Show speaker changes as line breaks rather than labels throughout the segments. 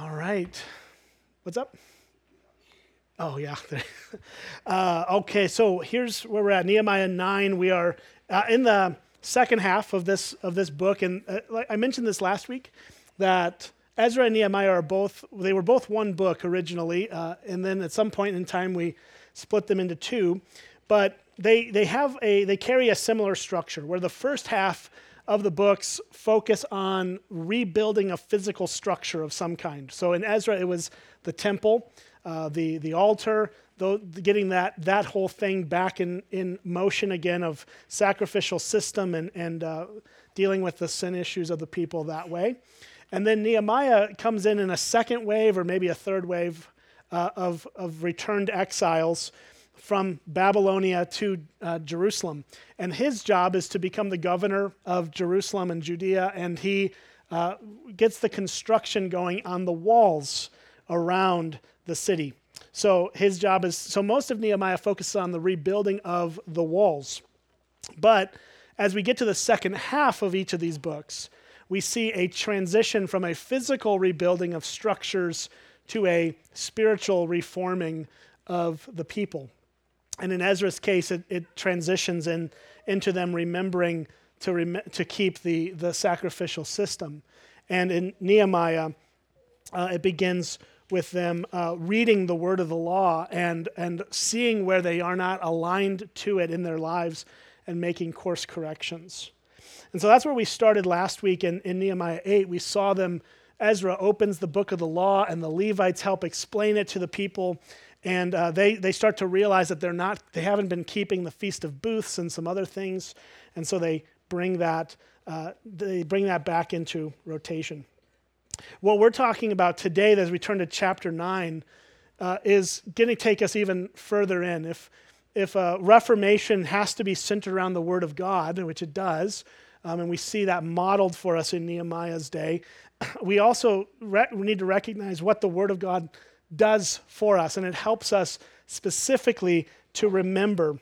All right. What's up? Oh, yeah. uh, okay, so here's where we're at Nehemiah 9. We are uh, in the second half of this, of this book. And uh, I mentioned this last week that Ezra and Nehemiah are both, they were both one book originally. Uh, and then at some point in time, we split them into two. But they, they have a, they carry a similar structure where the first half of the books focus on rebuilding a physical structure of some kind. So in Ezra, it was the temple, uh, the, the altar, the, getting that, that whole thing back in, in motion again of sacrificial system and, and uh, dealing with the sin issues of the people that way. And then Nehemiah comes in in a second wave or maybe a third wave uh, of, of returned exiles from Babylonia to uh, Jerusalem. And his job is to become the governor of Jerusalem and Judea, and he uh, gets the construction going on the walls around the city. So his job is so most of Nehemiah focuses on the rebuilding of the walls. But as we get to the second half of each of these books, we see a transition from a physical rebuilding of structures to a spiritual reforming of the people. And in Ezra's case, it, it transitions in, into them remembering to, rem- to keep the, the sacrificial system. And in Nehemiah, uh, it begins with them uh, reading the word of the law and, and seeing where they are not aligned to it in their lives and making course corrections. And so that's where we started last week in, in Nehemiah 8. We saw them, Ezra opens the book of the law, and the Levites help explain it to the people and uh, they, they start to realize that they're not they haven't been keeping the feast of booths and some other things. And so they bring that uh, they bring that back into rotation. What we're talking about today as we turn to chapter 9 uh, is going to take us even further in. If if a reformation has to be centered around the word of god which it does um, and we see that modeled for us in nehemiah's day we also re- we need to recognize what the word of god does for us, and it helps us specifically to remember.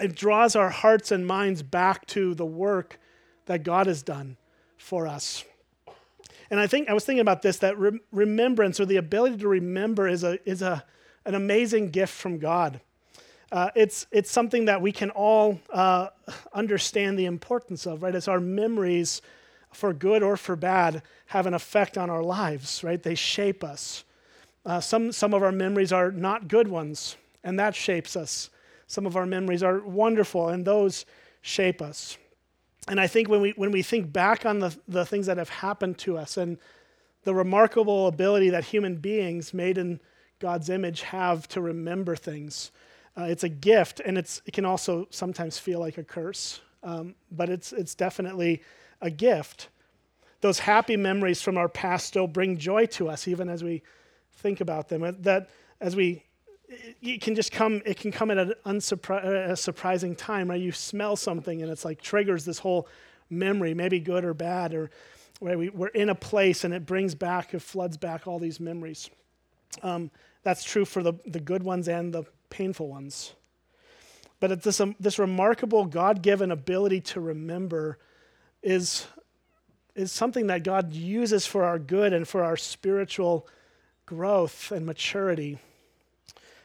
It draws our hearts and minds back to the work that God has done for us. And I think I was thinking about this that re- remembrance or the ability to remember is, a, is a, an amazing gift from God. Uh, it's, it's something that we can all uh, understand the importance of, right? As our memories, for good or for bad, have an effect on our lives, right? They shape us. Uh, some, some of our memories are not good ones, and that shapes us. Some of our memories are wonderful, and those shape us. And I think when we, when we think back on the, the things that have happened to us and the remarkable ability that human beings made in God's image have to remember things, uh, it's a gift, and it's, it can also sometimes feel like a curse, um, but it's, it's definitely a gift. Those happy memories from our past still bring joy to us, even as we think about them. That as we, it can just come, it can come at a, unsurpri- a surprising time, right? You smell something and it's like triggers this whole memory, maybe good or bad, or where we, we're in a place and it brings back, it floods back all these memories. Um, that's true for the, the good ones and the painful ones. But it's this, um, this remarkable God given ability to remember is, is something that God uses for our good and for our spiritual growth and maturity.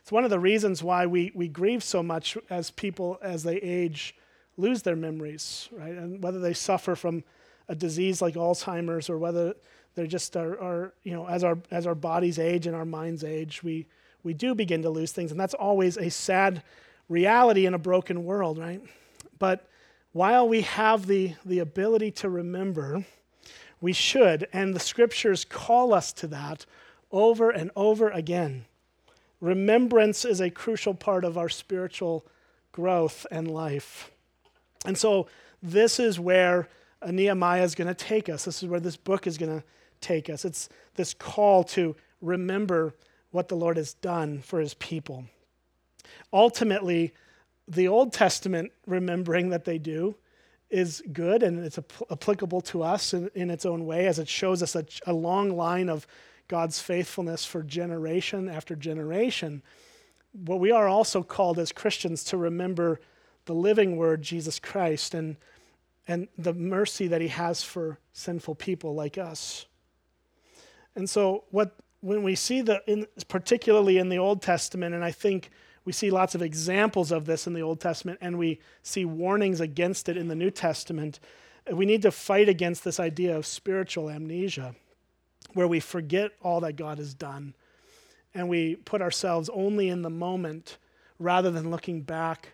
It's one of the reasons why we, we grieve so much as people, as they age, lose their memories, right? And whether they suffer from a disease like Alzheimer's or whether they're just are you know, as our, as our bodies age and our minds age, we, we do begin to lose things. And that's always a sad reality in a broken world, right? But while we have the, the ability to remember, we should, and the scriptures call us to that over and over again. Remembrance is a crucial part of our spiritual growth and life. And so, this is where Nehemiah is going to take us. This is where this book is going to take us. It's this call to remember what the Lord has done for his people. Ultimately, the Old Testament remembering that they do is good and it's applicable to us in, in its own way as it shows us a, a long line of God's faithfulness for generation after generation. But we are also called as Christians to remember the living word, Jesus Christ, and, and the mercy that he has for sinful people like us. And so, what when we see the, in, particularly in the Old Testament, and I think we see lots of examples of this in the Old Testament, and we see warnings against it in the New Testament. We need to fight against this idea of spiritual amnesia, where we forget all that God has done and we put ourselves only in the moment rather than looking back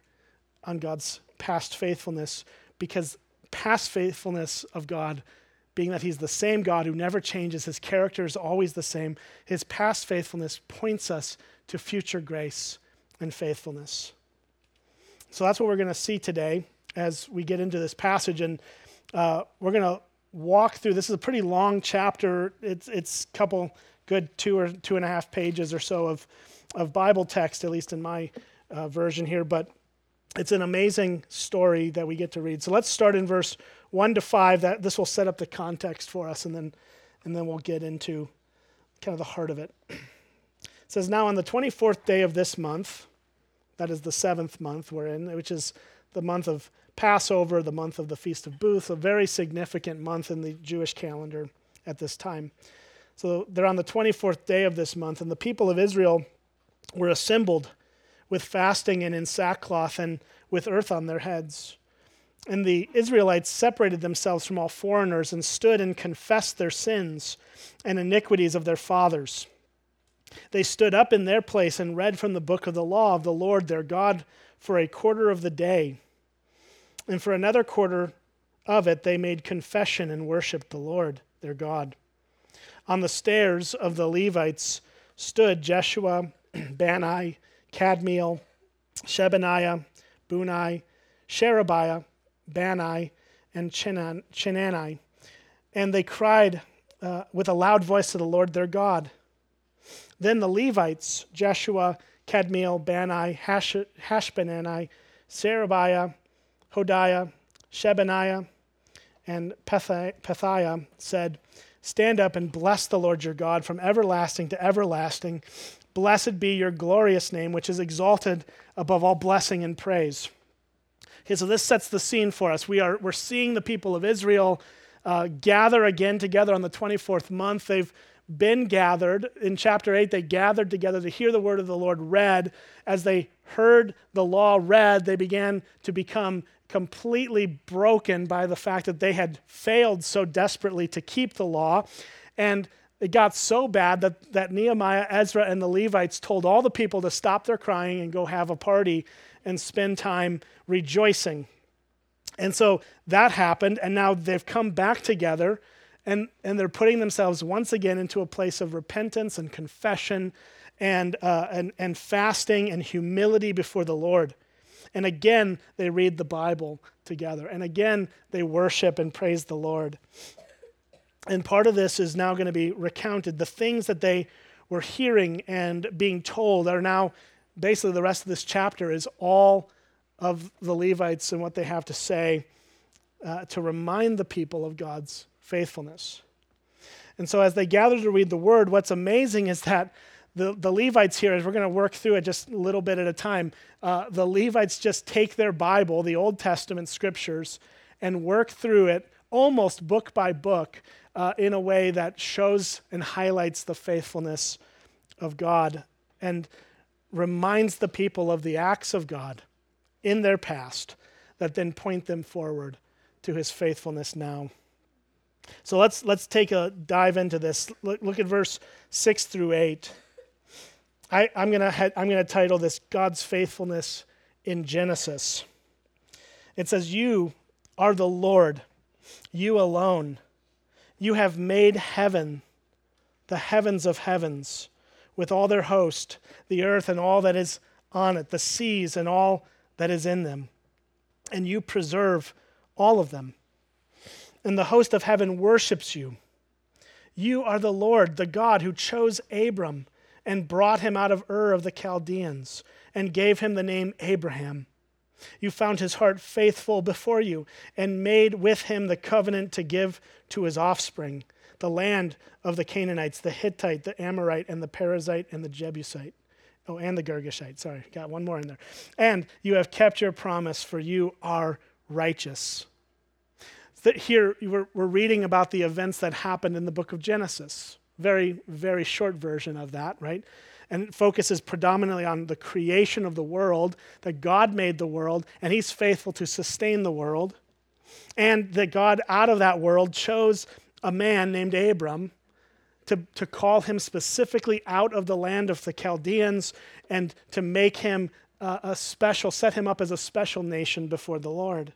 on God's past faithfulness, because past faithfulness of God, being that He's the same God who never changes, His character is always the same, His past faithfulness points us to future grace and faithfulness. So that's what we're going to see today as we get into this passage. And uh, we're going to walk through this is a pretty long chapter. It's, it's a couple good two or two and a half pages or so of, of Bible text, at least in my uh, version here. But it's an amazing story that we get to read. So let's start in verse 1 to 5. That, this will set up the context for us, and then, and then we'll get into kind of the heart of it. It says, Now on the 24th day of this month, that is the seventh month we're in, which is the month of Passover, the month of the Feast of Booths, a very significant month in the Jewish calendar at this time. So they're on the 24th day of this month, and the people of Israel were assembled with fasting and in sackcloth and with earth on their heads. And the Israelites separated themselves from all foreigners and stood and confessed their sins and iniquities of their fathers. They stood up in their place and read from the book of the law of the Lord their God for a quarter of the day. And for another quarter of it, they made confession and worshiped the Lord their God. On the stairs of the Levites stood Jeshua, Bani, Kadmiel, Shebaniah, Bunni, Sherebiah, Bani, and Chenani. And they cried uh, with a loud voice to the Lord their God. Then the Levites, Jeshua, Kadmiel, Bani, Hash- Hashbani, Sherebiah, Hodiah, Shebaniah, and Pethiah said, Stand up and bless the Lord your God from everlasting to everlasting. Blessed be your glorious name, which is exalted above all blessing and praise. Okay, so this sets the scene for us. We are, we're seeing the people of Israel uh, gather again together on the 24th month. They've been gathered. In chapter 8, they gathered together to hear the word of the Lord read. As they heard the law read, they began to become completely broken by the fact that they had failed so desperately to keep the law. And it got so bad that, that Nehemiah, Ezra, and the Levites told all the people to stop their crying and go have a party and spend time rejoicing. And so that happened, and now they've come back together and, and they're putting themselves once again into a place of repentance and confession and, uh, and, and fasting and humility before the Lord. And again, they read the Bible together. And again, they worship and praise the Lord. And part of this is now going to be recounted. The things that they were hearing and being told are now basically the rest of this chapter is all of the Levites and what they have to say uh, to remind the people of God's faithfulness. And so, as they gather to read the word, what's amazing is that the, the Levites here, as we're going to work through it just a little bit at a time, uh, the Levites just take their Bible, the Old Testament scriptures, and work through it almost book by book uh, in a way that shows and highlights the faithfulness of God and reminds the people of the acts of God in their past that then point them forward to his faithfulness now. So let's, let's take a dive into this. Look, look at verse 6 through 8. I, am going to I'm going to title this God's faithfulness in Genesis. It says, You are the Lord, you alone. You have made heaven, the heavens of heavens, with all their host, the earth and all that is on it, the seas and all that is in them. And you preserve all of them. And the host of heaven worships you. You are the Lord, the God who chose Abram and brought him out of Ur of the Chaldeans and gave him the name Abraham. You found his heart faithful before you and made with him the covenant to give to his offspring the land of the Canaanites, the Hittite, the Amorite, and the Perizzite, and the Jebusite. Oh, and the Girgashite. Sorry, got one more in there. And you have kept your promise, for you are righteous. That here, we're reading about the events that happened in the book of Genesis very, very short version of that, right? And it focuses predominantly on the creation of the world, that God made the world, and He's faithful to sustain the world. And that God, out of that world, chose a man named Abram to, to call him specifically out of the land of the Chaldeans and to make him uh, a special, set him up as a special nation before the Lord.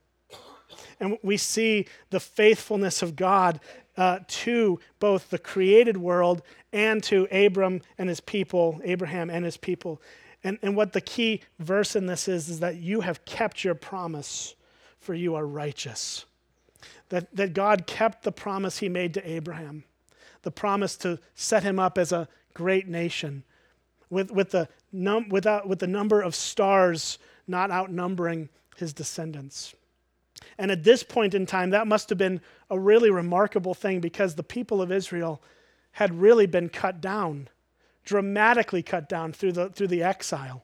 And we see the faithfulness of God uh, to both the created world and to Abram and his people, Abraham and his people. And, and what the key verse in this is, is that you have kept your promise, for you are righteous. That, that God kept the promise he made to Abraham, the promise to set him up as a great nation, with, with, the, num, without, with the number of stars not outnumbering his descendants. And at this point in time, that must have been a really remarkable thing because the people of Israel had really been cut down, dramatically cut down through the, through the exile.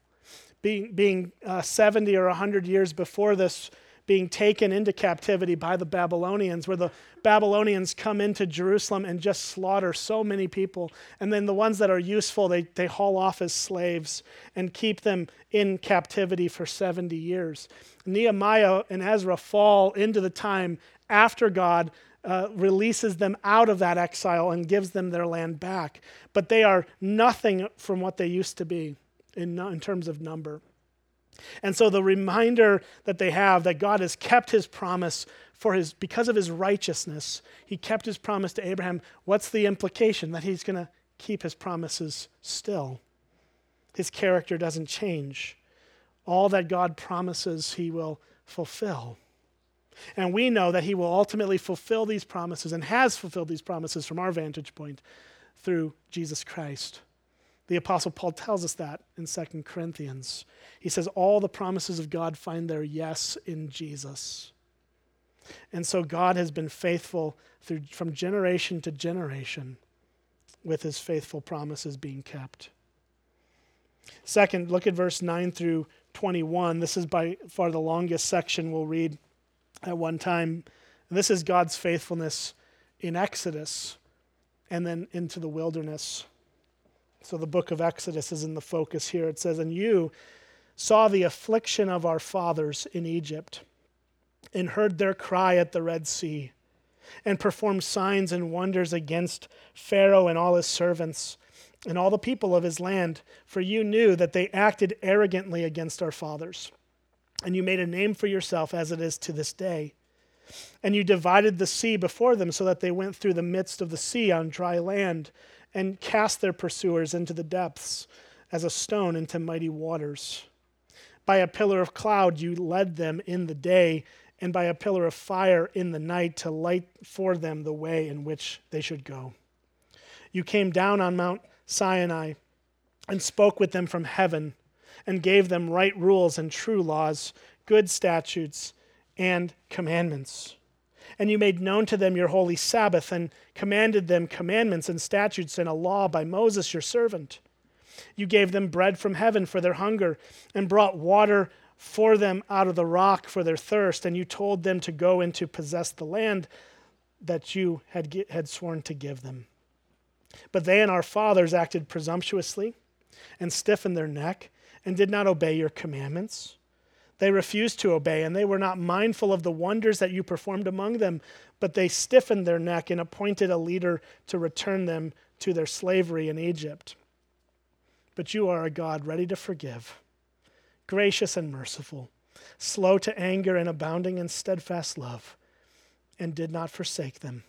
Being, being uh, 70 or 100 years before this, being taken into captivity by the Babylonians, where the Babylonians come into Jerusalem and just slaughter so many people. And then the ones that are useful, they, they haul off as slaves and keep them in captivity for 70 years. Nehemiah and Ezra fall into the time after God uh, releases them out of that exile and gives them their land back. But they are nothing from what they used to be in, in terms of number. And so the reminder that they have that God has kept his promise for his because of his righteousness, he kept his promise to Abraham. What's the implication? That he's going to keep his promises still. His character doesn't change. All that God promises, he will fulfill. And we know that he will ultimately fulfill these promises and has fulfilled these promises from our vantage point through Jesus Christ. The Apostle Paul tells us that in 2 Corinthians. He says, All the promises of God find their yes in Jesus. And so God has been faithful through, from generation to generation with his faithful promises being kept. Second, look at verse 9 through 21. This is by far the longest section we'll read at one time. This is God's faithfulness in Exodus and then into the wilderness. So the book of Exodus is in the focus here. It says, And you saw the affliction of our fathers in Egypt, and heard their cry at the Red Sea, and performed signs and wonders against Pharaoh and all his servants, and all the people of his land, for you knew that they acted arrogantly against our fathers. And you made a name for yourself as it is to this day. And you divided the sea before them so that they went through the midst of the sea on dry land and cast their pursuers into the depths as a stone into mighty waters. By a pillar of cloud you led them in the day, and by a pillar of fire in the night to light for them the way in which they should go. You came down on Mount Sinai and spoke with them from heaven, and gave them right rules and true laws, good statutes, and commandments. And you made known to them your holy Sabbath, and commanded them commandments and statutes and a law by Moses your servant. You gave them bread from heaven for their hunger, and brought water for them out of the rock for their thirst, and you told them to go and to possess the land that you had, had sworn to give them. But they and our fathers acted presumptuously and stiffened their neck and did not obey your commandments. They refused to obey, and they were not mindful of the wonders that you performed among them, but they stiffened their neck and appointed a leader to return them to their slavery in Egypt. But you are a God ready to forgive, gracious and merciful, slow to anger and abounding in steadfast love, and did not forsake them.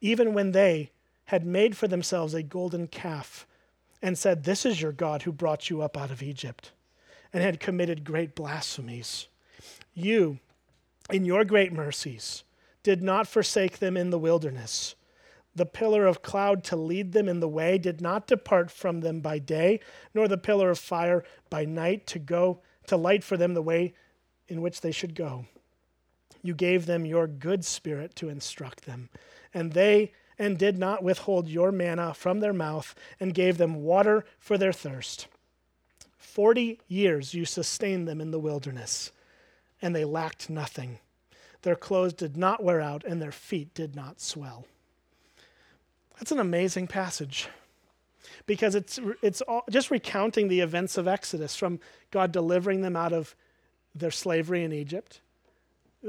Even when they had made for themselves a golden calf and said, This is your God who brought you up out of Egypt and had committed great blasphemies. You, in your great mercies, did not forsake them in the wilderness. The pillar of cloud to lead them in the way did not depart from them by day, nor the pillar of fire by night to go to light for them the way in which they should go. You gave them your good spirit to instruct them, and they and did not withhold your manna from their mouth, and gave them water for their thirst. Forty years you sustained them in the wilderness, and they lacked nothing. Their clothes did not wear out, and their feet did not swell. That's an amazing passage because it's, it's all, just recounting the events of Exodus from God delivering them out of their slavery in Egypt.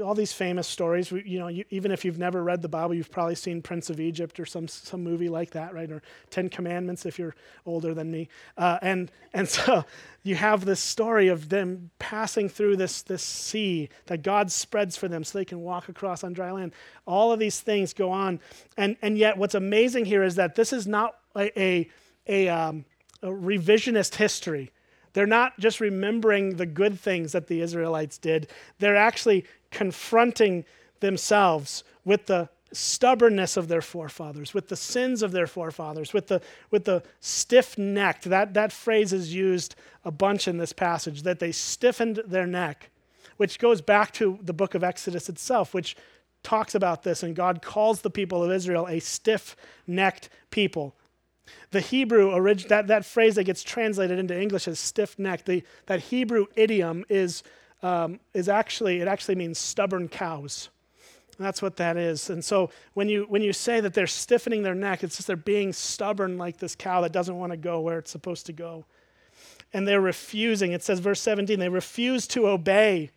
All these famous stories, you know, you, even if you've never read the Bible, you've probably seen Prince of Egypt or some, some movie like that, right? Or Ten Commandments if you're older than me. Uh, and, and so you have this story of them passing through this, this sea that God spreads for them so they can walk across on dry land. All of these things go on. And, and yet, what's amazing here is that this is not a, a, a, um, a revisionist history they're not just remembering the good things that the Israelites did, they're actually confronting themselves with the stubbornness of their forefathers, with the sins of their forefathers, with the, with the stiff necked. That, that phrase is used a bunch in this passage, that they stiffened their neck, which goes back to the book of Exodus itself, which talks about this. And God calls the people of Israel a stiff necked people. The Hebrew, orig- that, that phrase that gets translated into English as stiff necked, that Hebrew idiom is, um, is actually, it actually means stubborn cows. That's what that is. And so when you, when you say that they're stiffening their neck, it's just they're being stubborn like this cow that doesn't want to go where it's supposed to go. And they're refusing. It says, verse 17, they refused to obey.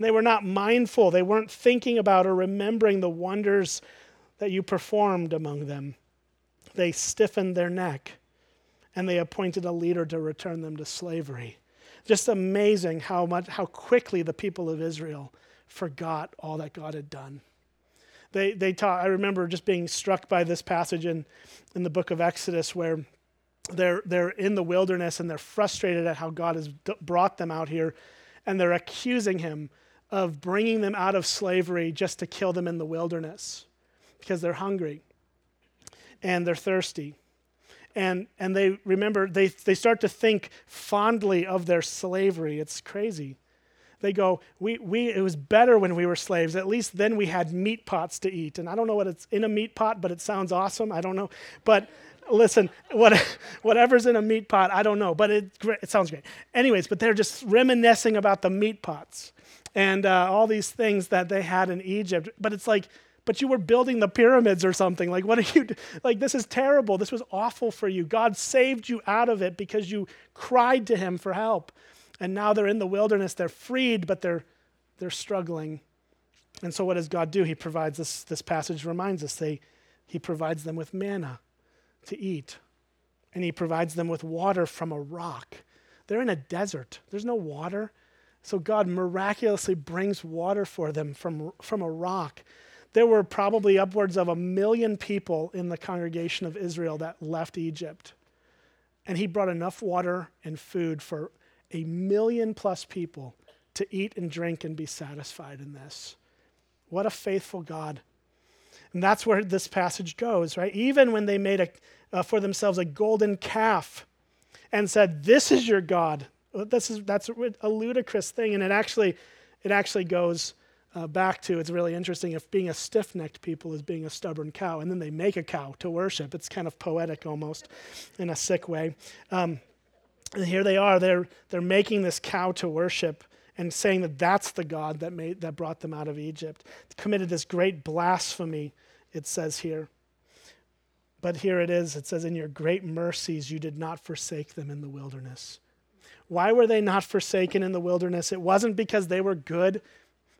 They were not mindful. They weren't thinking about or remembering the wonders that you performed among them they stiffened their neck and they appointed a leader to return them to slavery. Just amazing how much how quickly the people of Israel forgot all that God had done. They they taught I remember just being struck by this passage in, in the book of Exodus where they're they're in the wilderness and they're frustrated at how God has d- brought them out here and they're accusing him of bringing them out of slavery just to kill them in the wilderness because they're hungry and they're thirsty. And, and they remember, they, they start to think fondly of their slavery. It's crazy. They go, we, we, it was better when we were slaves. At least then we had meat pots to eat. And I don't know what it's in a meat pot, but it sounds awesome. I don't know. But listen, what, whatever's in a meat pot, I don't know, but it, it sounds great. Anyways, but they're just reminiscing about the meat pots and uh, all these things that they had in Egypt. But it's like, but you were building the pyramids or something. Like, what are you, like, this is terrible. This was awful for you. God saved you out of it because you cried to him for help. And now they're in the wilderness. They're freed, but they're, they're struggling. And so what does God do? He provides this, this passage reminds us, they, he provides them with manna to eat. And he provides them with water from a rock. They're in a desert. There's no water. So God miraculously brings water for them from, from a rock there were probably upwards of a million people in the congregation of Israel that left Egypt. And he brought enough water and food for a million plus people to eat and drink and be satisfied in this. What a faithful God. And that's where this passage goes, right? Even when they made a, uh, for themselves a golden calf and said, This is your God. This is, that's a ludicrous thing. And it actually, it actually goes uh, back to it's really interesting if being a stiff necked people is being a stubborn cow, and then they make a cow to worship. It's kind of poetic almost in a sick way. Um, and here they are, they're, they're making this cow to worship and saying that that's the God that, made, that brought them out of Egypt. committed this great blasphemy, it says here. But here it is it says, In your great mercies, you did not forsake them in the wilderness. Why were they not forsaken in the wilderness? It wasn't because they were good,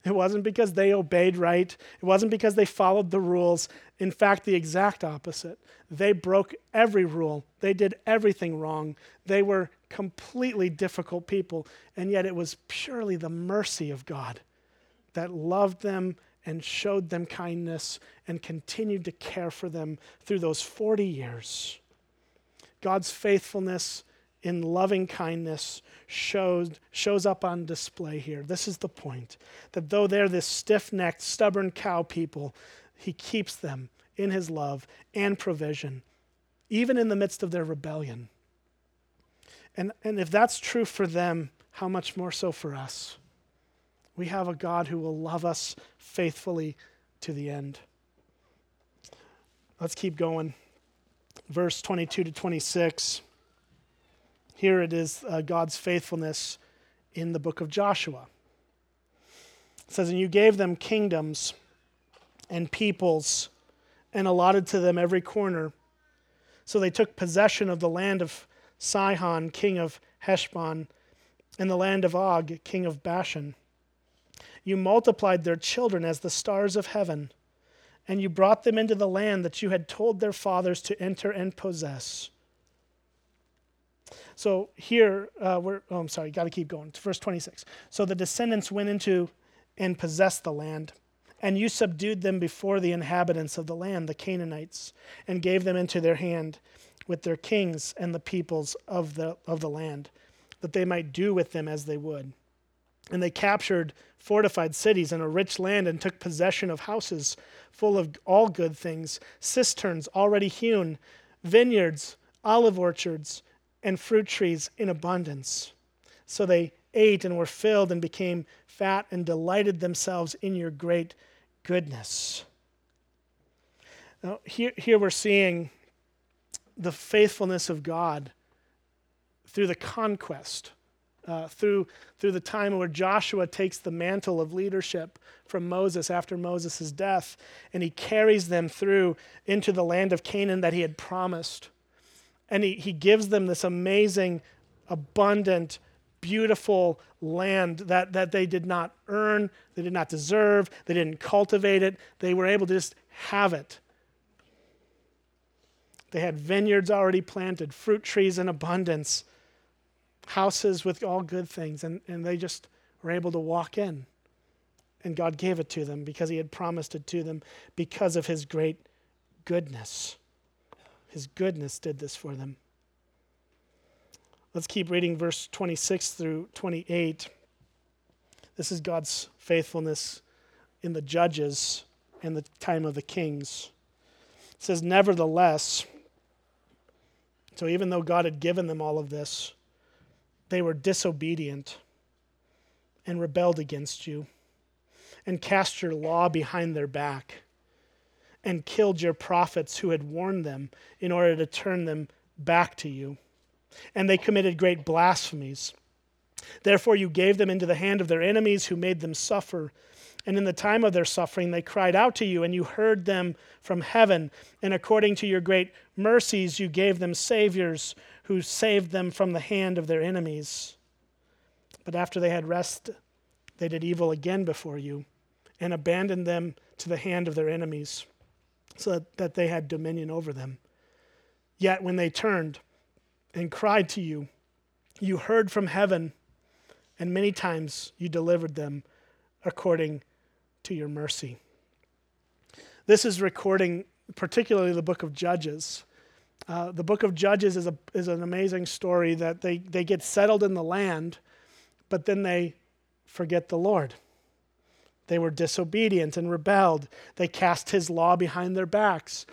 it wasn't because they obeyed right. It wasn't because they followed the rules. In fact, the exact opposite. They broke every rule. They did everything wrong. They were completely difficult people. And yet it was purely the mercy of God that loved them and showed them kindness and continued to care for them through those 40 years. God's faithfulness in loving kindness shows, shows up on display here. This is the point that though they're this stiff necked, stubborn cow people, he keeps them in his love and provision, even in the midst of their rebellion. And, and if that's true for them, how much more so for us? We have a God who will love us faithfully to the end. Let's keep going. Verse 22 to 26. Here it is uh, God's faithfulness in the book of Joshua. It says, And you gave them kingdoms and peoples and allotted to them every corner So they took possession of the land of Sihon, king of Heshbon, and the land of Og, king of Bashan. You multiplied their children as the stars of heaven, and you brought them into the land that you had told their fathers to enter and possess. So here, uh, we're, oh, I'm sorry, got to keep going. Verse 26. So the descendants went into and possessed the land. And you subdued them before the inhabitants of the land, the Canaanites, and gave them into their hand with their kings and the peoples of the, of the land, that they might do with them as they would. And they captured fortified cities and a rich land and took possession of houses full of all good things, cisterns already hewn, vineyards, olive orchards, and fruit trees in abundance. So they ate and were filled and became fat and delighted themselves in your great goodness. Now, here, here we're seeing the faithfulness of God through the conquest, uh, through, through the time where Joshua takes the mantle of leadership from Moses after Moses' death, and he carries them through into the land of Canaan that he had promised. And he, he gives them this amazing, abundant, beautiful land that, that they did not earn, they did not deserve, they didn't cultivate it. They were able to just have it. They had vineyards already planted, fruit trees in abundance, houses with all good things, and, and they just were able to walk in. And God gave it to them because He had promised it to them because of His great goodness. His goodness did this for them. Let's keep reading verse 26 through 28. This is God's faithfulness in the judges and the time of the kings. It says, Nevertheless, so even though God had given them all of this, they were disobedient and rebelled against you and cast your law behind their back and killed your prophets who had warned them in order to turn them back to you and they committed great blasphemies. Therefore, you gave them into the hand of their enemies who made them suffer. And in the time of their suffering, they cried out to you, and you heard them from heaven. And according to your great mercies, you gave them saviors who saved them from the hand of their enemies. But after they had rest, they did evil again before you and abandoned them to the hand of their enemies, so that they had dominion over them. Yet when they turned, and cried to you. You heard from heaven, and many times you delivered them according to your mercy. This is recording particularly the book of Judges. Uh, the book of Judges is, a, is an amazing story that they, they get settled in the land, but then they forget the Lord. They were disobedient and rebelled. They cast his law behind their backs.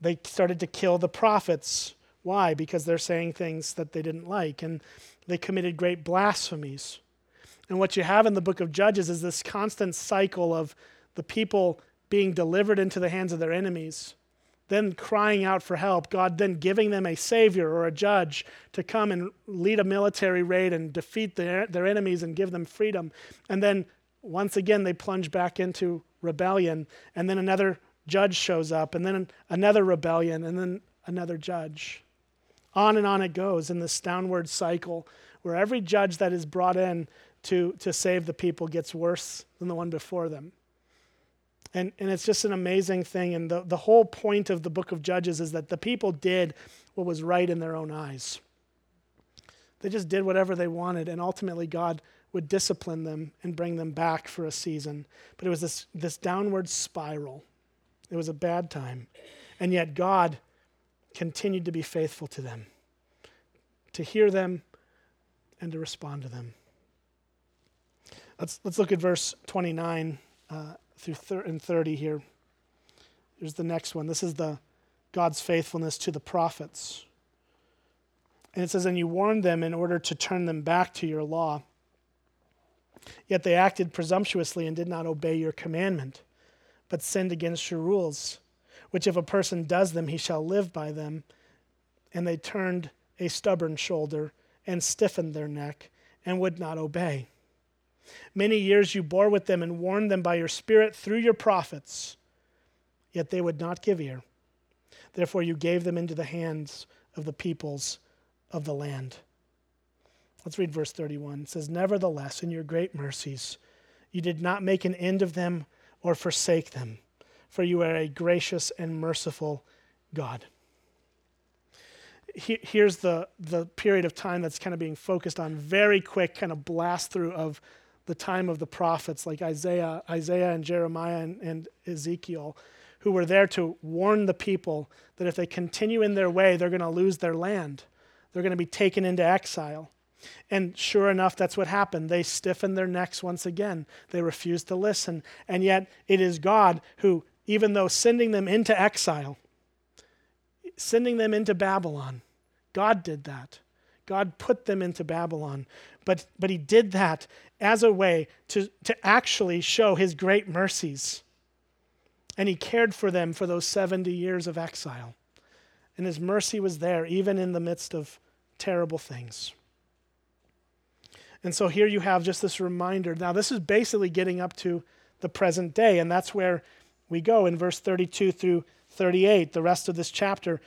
They started to kill the prophets. Why? Because they're saying things that they didn't like, and they committed great blasphemies. And what you have in the book of Judges is this constant cycle of the people being delivered into the hands of their enemies, then crying out for help, God then giving them a savior or a judge to come and lead a military raid and defeat their, their enemies and give them freedom. And then once again, they plunge back into rebellion, and then another judge shows up, and then another rebellion, and then another judge. On and on it goes in this downward cycle where every judge that is brought in to, to save the people gets worse than the one before them. And, and it's just an amazing thing. And the, the whole point of the book of Judges is that the people did what was right in their own eyes. They just did whatever they wanted, and ultimately God would discipline them and bring them back for a season. But it was this, this downward spiral. It was a bad time. And yet God continued to be faithful to them, to hear them, and to respond to them. Let's, let's look at verse 29 uh, through thir- and 30 here. Here's the next one. This is the God's faithfulness to the prophets. And it says, And you warned them in order to turn them back to your law. Yet they acted presumptuously and did not obey your commandment, but sinned against your rules which if a person does them, he shall live by them. And they turned a stubborn shoulder and stiffened their neck and would not obey. Many years you bore with them and warned them by your Spirit through your prophets, yet they would not give ear. Therefore, you gave them into the hands of the peoples of the land. Let's read verse 31. It says, Nevertheless, in your great mercies, you did not make an end of them or forsake them, for you are a gracious and merciful God. Here's the, the period of time that's kind of being focused on very quick, kind of blast through of the time of the prophets like Isaiah, Isaiah and Jeremiah and, and Ezekiel, who were there to warn the people that if they continue in their way, they're going to lose their land. They're going to be taken into exile. And sure enough, that's what happened. They stiffened their necks once again. They refused to listen. And yet, it is God who, even though sending them into exile, sending them into Babylon, God did that. God put them into Babylon. But, but He did that as a way to, to actually show His great mercies. And He cared for them for those 70 years of exile. And His mercy was there, even in the midst of terrible things. And so here you have just this reminder. Now, this is basically getting up to the present day, and that's where we go in verse 32 through 38. The rest of this chapter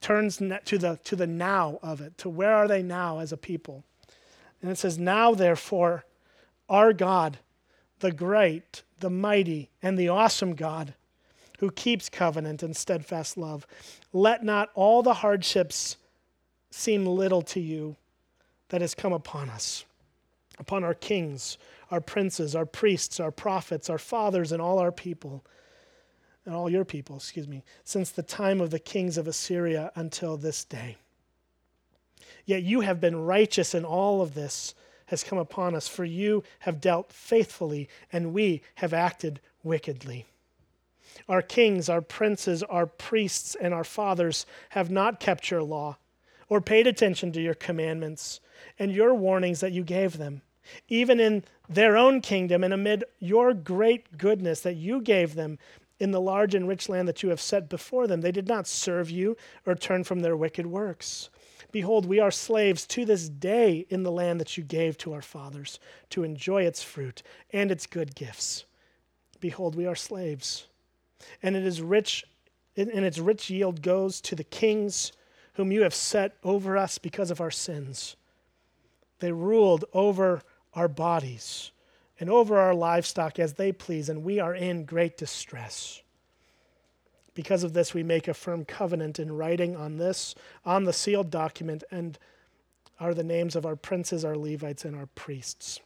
turns to the, to the now of it, to where are they now as a people. And it says, Now, therefore, our God, the great, the mighty, and the awesome God, who keeps covenant and steadfast love, let not all the hardships seem little to you that has come upon us upon our kings, our princes, our priests, our prophets, our fathers, and all our people, and all your people, excuse me, since the time of the kings of Assyria until this day. Yet you have been righteous, and all of this has come upon us, for you have dealt faithfully, and we have acted wickedly. Our kings, our princes, our priests, and our fathers have not kept your law or paid attention to your commandments and your warnings that you gave them even in their own kingdom and amid your great goodness that you gave them in the large and rich land that you have set before them. They did not serve you or turn from their wicked works. Behold, we are slaves to this day in the land that you gave to our fathers to enjoy its fruit and its good gifts. Behold, we are slaves. And it is rich, and its rich yield goes to the kings whom you have set over us because of our sins. They ruled over our bodies and over our livestock as they please, and we are in great distress. Because of this, we make a firm covenant in writing on this, on the sealed document, and are the names of our princes, our Levites, and our priests.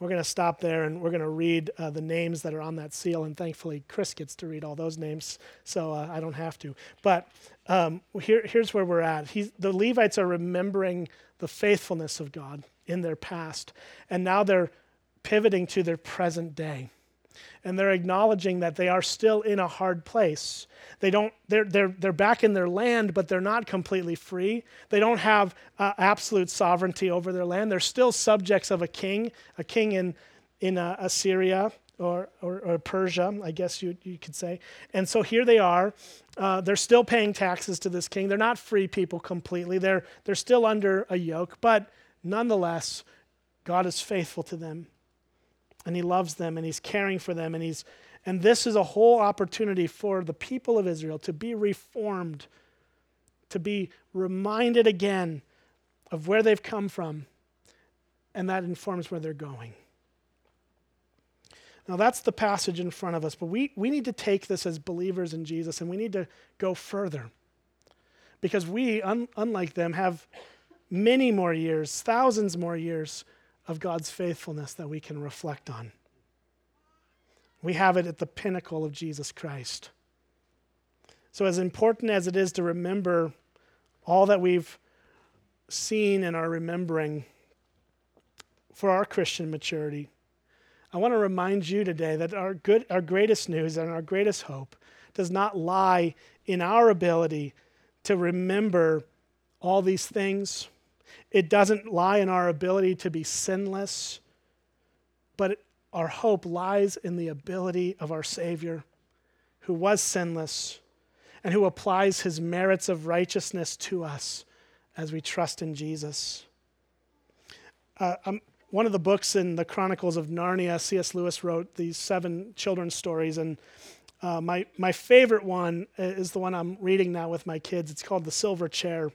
We're going to stop there and we're going to read uh, the names that are on that seal. And thankfully, Chris gets to read all those names, so uh, I don't have to. But um, here, here's where we're at. He's, the Levites are remembering the faithfulness of God in their past. And now they're pivoting to their present day. And they're acknowledging that they are still in a hard place. They don't, they're, they're, they're back in their land, but they're not completely free. They don't have uh, absolute sovereignty over their land. They're still subjects of a king, a king in, in uh, Assyria or, or, or, Persia, I guess you, you could say. And so here they are. Uh, they're still paying taxes to this king. They're not free people completely. They're, they're still under a yoke, but nonetheless, God is faithful to them and he loves them and he's caring for them and he's and this is a whole opportunity for the people of Israel to be reformed to be reminded again of where they've come from and that informs where they're going. Now that's the passage in front of us but we, we need to take this as believers in jesus and we need to go further because we un, unlike them have many more years, thousands more years of God's faithfulness that we can reflect on. We have it at the pinnacle of Jesus Christ. So, as important as it is to remember all that we've seen and are remembering for our Christian maturity, I want to remind you today that our, good, our greatest news and our greatest hope does not lie in our ability to remember all these things it doesn't lie in our ability to be sinless, but our hope lies in the ability of our Savior, who was sinless and who applies his merits of righteousness to us as we trust in Jesus. Uh, um, one of the books in the Chronicles of Narnia, C.S. Lewis wrote these seven children's stories, and Uh, my, my favorite one is the one I'm reading now with my kids. It's called The Silver Chair.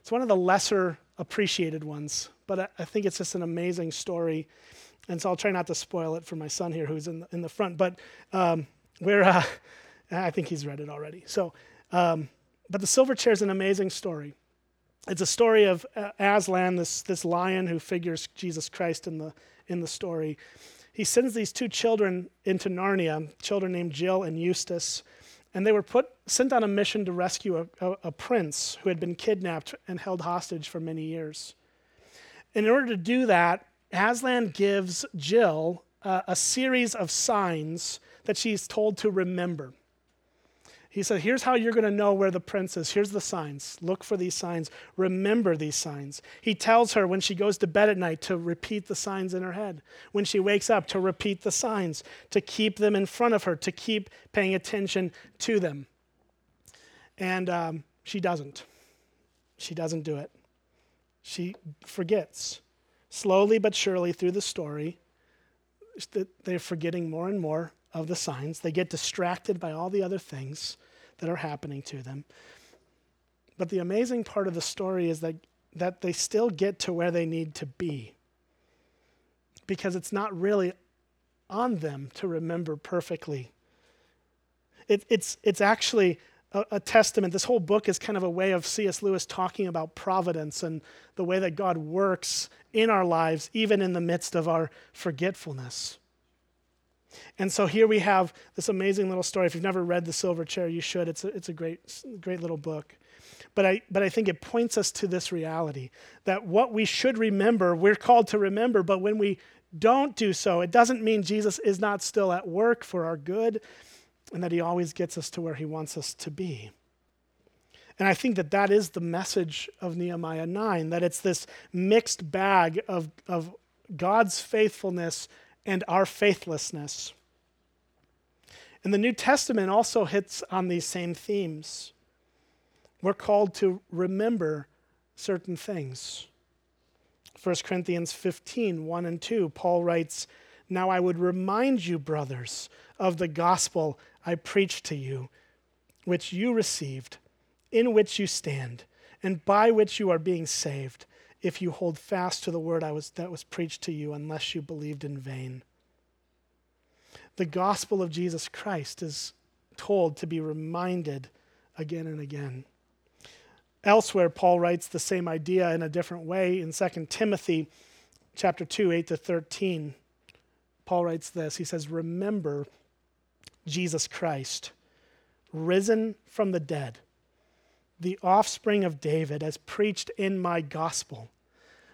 It's one of the lesser appreciated ones, but I, I think it's just an amazing story. And so I'll try not to spoil it for my son here who's in the, in the front. But um, we're, uh, I think he's read it already. So, um, but The Silver Chair is an amazing story. It's a story of uh, Aslan, this, this lion who figures Jesus Christ in the, in the story he sends these two children into Narnia, children named Jill and Eustace, and they were put, sent on a mission to rescue a, a, a prince who had been kidnapped and held hostage for many years. In order to do that, Aslan gives Jill uh, a series of signs that she's told to remember. He said, Here's how you're going to know where the prince is. Here's the signs. Look for these signs. Remember these signs. He tells her when she goes to bed at night to repeat the signs in her head. When she wakes up, to repeat the signs, to keep them in front of her, to keep paying attention to them. And um, she doesn't. She doesn't do it. She forgets. Slowly but surely through the story, they're forgetting more and more of the signs. They get distracted by all the other things that are happening to them. But the amazing part of the story is that, that they still get to where they need to be. Because it's not really on them to remember perfectly. It, it's, it's actually a, a, testament. This whole book is kind of a way of C.S. Lewis talking about providence and the way that God works in our lives, even in the midst of our forgetfulness. And so here we have this amazing little story. If you've never read The Silver Chair, you should. It's a, it's a great, great little book. But I, but I think it points us to this reality that what we should remember, we're called to remember, but when we don't do so, it doesn't mean Jesus is not still at work for our good and that he always gets us to where he wants us to be. And I think that that is the message of Nehemiah 9, that it's this mixed bag of, of God's faithfulness and our faithlessness. And the New Testament also hits on these same themes. We're called to remember certain things. 1 Corinthians 15, 1 and 2, Paul writes, Now I would remind you, brothers, of the gospel I preached to you, which you received, in which you stand, and by which you are being saved if you hold fast to the word I was, that was preached to you, unless you believed in vain. The gospel of Jesus Christ is told to be reminded again and again. Elsewhere, Paul writes the same idea in a different way in 2 Timothy chapter 2, 8 to 13. Paul writes this. He says, Remember Jesus Christ, risen from the dead the offspring of David, as preached in my gospel,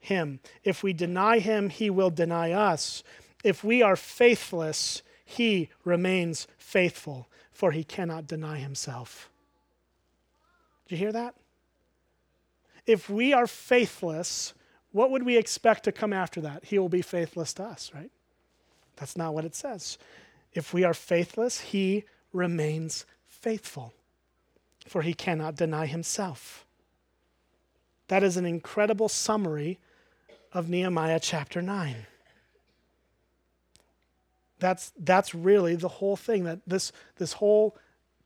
him. If we deny him, he will deny us. If we are faithless, he remains faithful, for he cannot deny himself. Did you hear that? If we are faithless, what would we expect to come after that? He will be faithless to us, right? That's not what it says. If we are faithless, he remains faithful for he cannot deny himself. That is an incredible summary of Nehemiah chapter 9. That's, that's really the whole thing. That this, this whole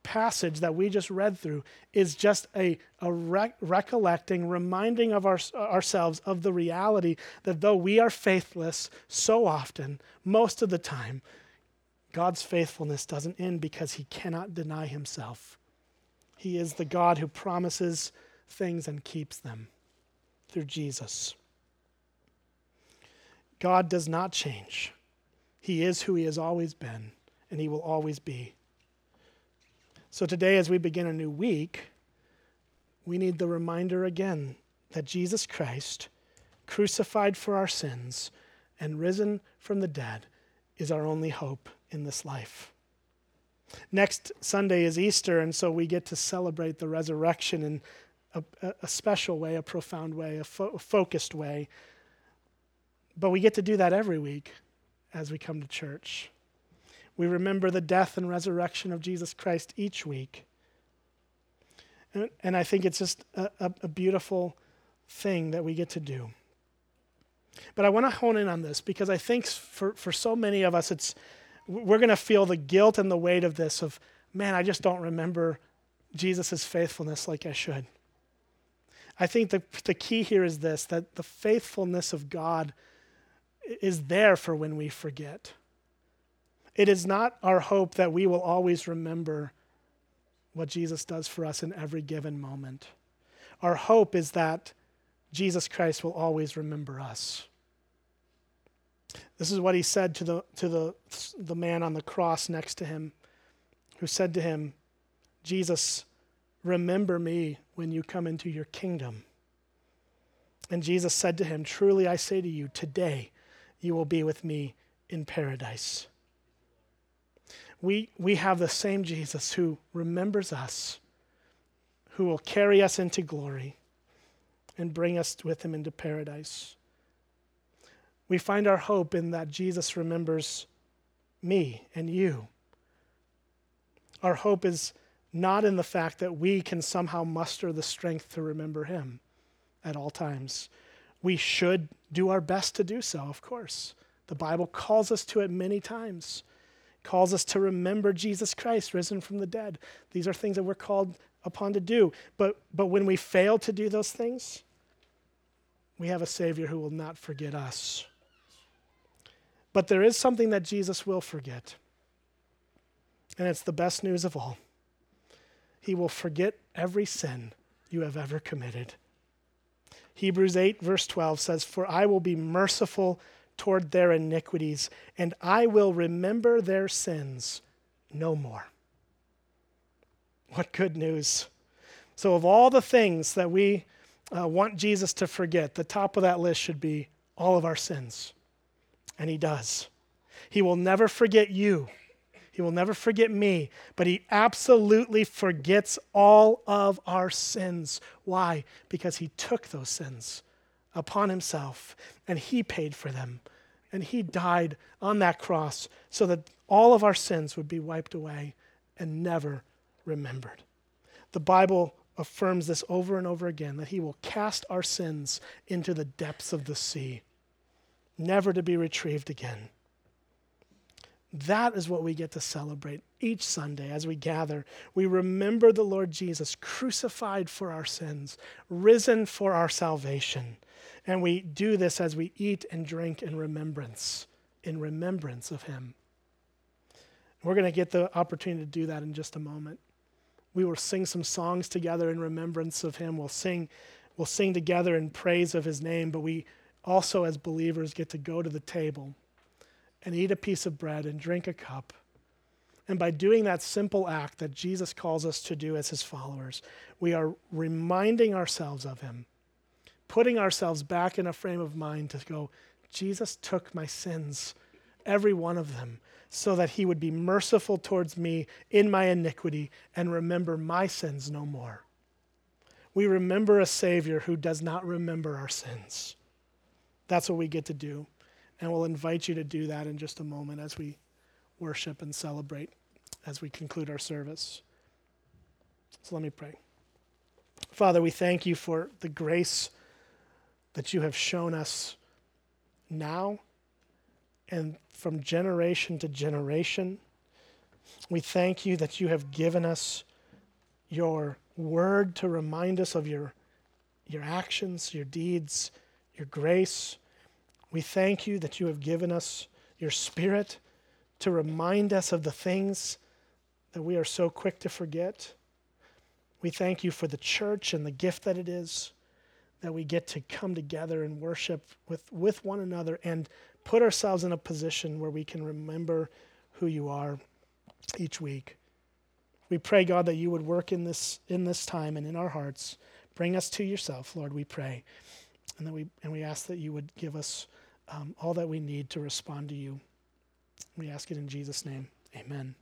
passage that we just read through is just a, a rec- recollecting, reminding of our, ourselves of the reality that though we are faithless so often, most of the time, God's faithfulness doesn't end because he cannot deny himself. He is the God who promises things and keeps them through Jesus. God does not change. He is who He has always been, and He will always be. So today, as we begin a new week, we need the reminder again that Jesus Christ, crucified for our sins and risen from the dead, is our only hope in this life. Next Sunday is Easter, and so we get to celebrate the resurrection in a, a special way, a profound way, a, fo- a focused way. But we get to do that every week as we come to church. We remember the death and resurrection of Jesus Christ each week. And, and I think it's just a, a, a beautiful thing that we get to do. But I want to hone in on this because I think for, for so many of us, it's we're going to feel the guilt and the weight of this of, man, I just don't remember Jesus' faithfulness like I should. I think the, the key here is this that the faithfulness of God is there for when we forget. It is not our hope that we will always remember what Jesus does for us in every given moment. Our hope is that Jesus Christ will always remember us. This is what he said to the, to the, the man on the cross next to him, who said to him, Jesus, remember me when you come into your kingdom. And Jesus said to him, Truly I say to you, today you will be with me in paradise. We, we have the same Jesus who remembers us, who will carry us into glory and bring us with him into paradise. We find our hope in that Jesus remembers me and you. Our hope is not in the fact that we can somehow muster the strength to remember him at all times. We should do our best to do so, of course. The Bible calls us to it many times. It calls us to remember Jesus Christ risen from the dead. These are things that we're called upon to do. But, but when we fail to do those things, we have a Savior who will not forget us. But there is something that Jesus will forget, and it's the best news of all. He will forget every sin you have ever committed. Hebrews 8, verse 12 says, For I will be merciful toward their iniquities, and I will remember their sins no more. What good news! So, of all the things that we uh, want Jesus to forget, the top of that list should be all of our sins. And He does. He will never forget you. He will never forget me, but he absolutely forgets all of our sins. Why? Because he took those sins upon himself and he paid for them. And he died on that cross so that all of our sins would be wiped away and never remembered. The Bible affirms this over and over again that he will cast our sins into the depths of the sea, never to be retrieved again. That is what we get to celebrate each Sunday as we gather. We remember the Lord Jesus crucified for our sins, risen for our salvation. And we do this as we eat and drink in remembrance, in remembrance of Him. We're going to get the opportunity to do that in just a moment. We will sing some songs together in remembrance of Him. We'll sing, we'll sing together in praise of His name, but we also, as believers, get to go to the table and eat a piece of bread and drink a cup. And by doing that simple act that Jesus calls us to do as his followers, we are reminding ourselves of him, putting ourselves back in a frame of mind to go, Jesus took my sins, every one of them, so that he would be merciful towards me in my iniquity and remember my sins no more. We remember a Savior who does not remember our sins. That's what we get to do. And we'll invite you to do that in just a moment as we worship and celebrate as we conclude our service. So let me pray. Father, we thank you for the grace that you have shown us now and from generation to generation. We thank you that you have given us your word to remind us of your, your actions, your deeds, your grace. We thank you that you have given us your Spirit to remind us of the things that we are so quick to forget. We thank you for the church and the gift that it is, that we get to come together and worship with, with one another and put ourselves in a position where we can remember who you are each week. We pray, God, that you would work in this, in this time and in our hearts. Bring us to yourself, Lord, we pray. And, that we, and we ask that you would give us um, all that we need to respond to you. We ask it in Jesus' name. Amen.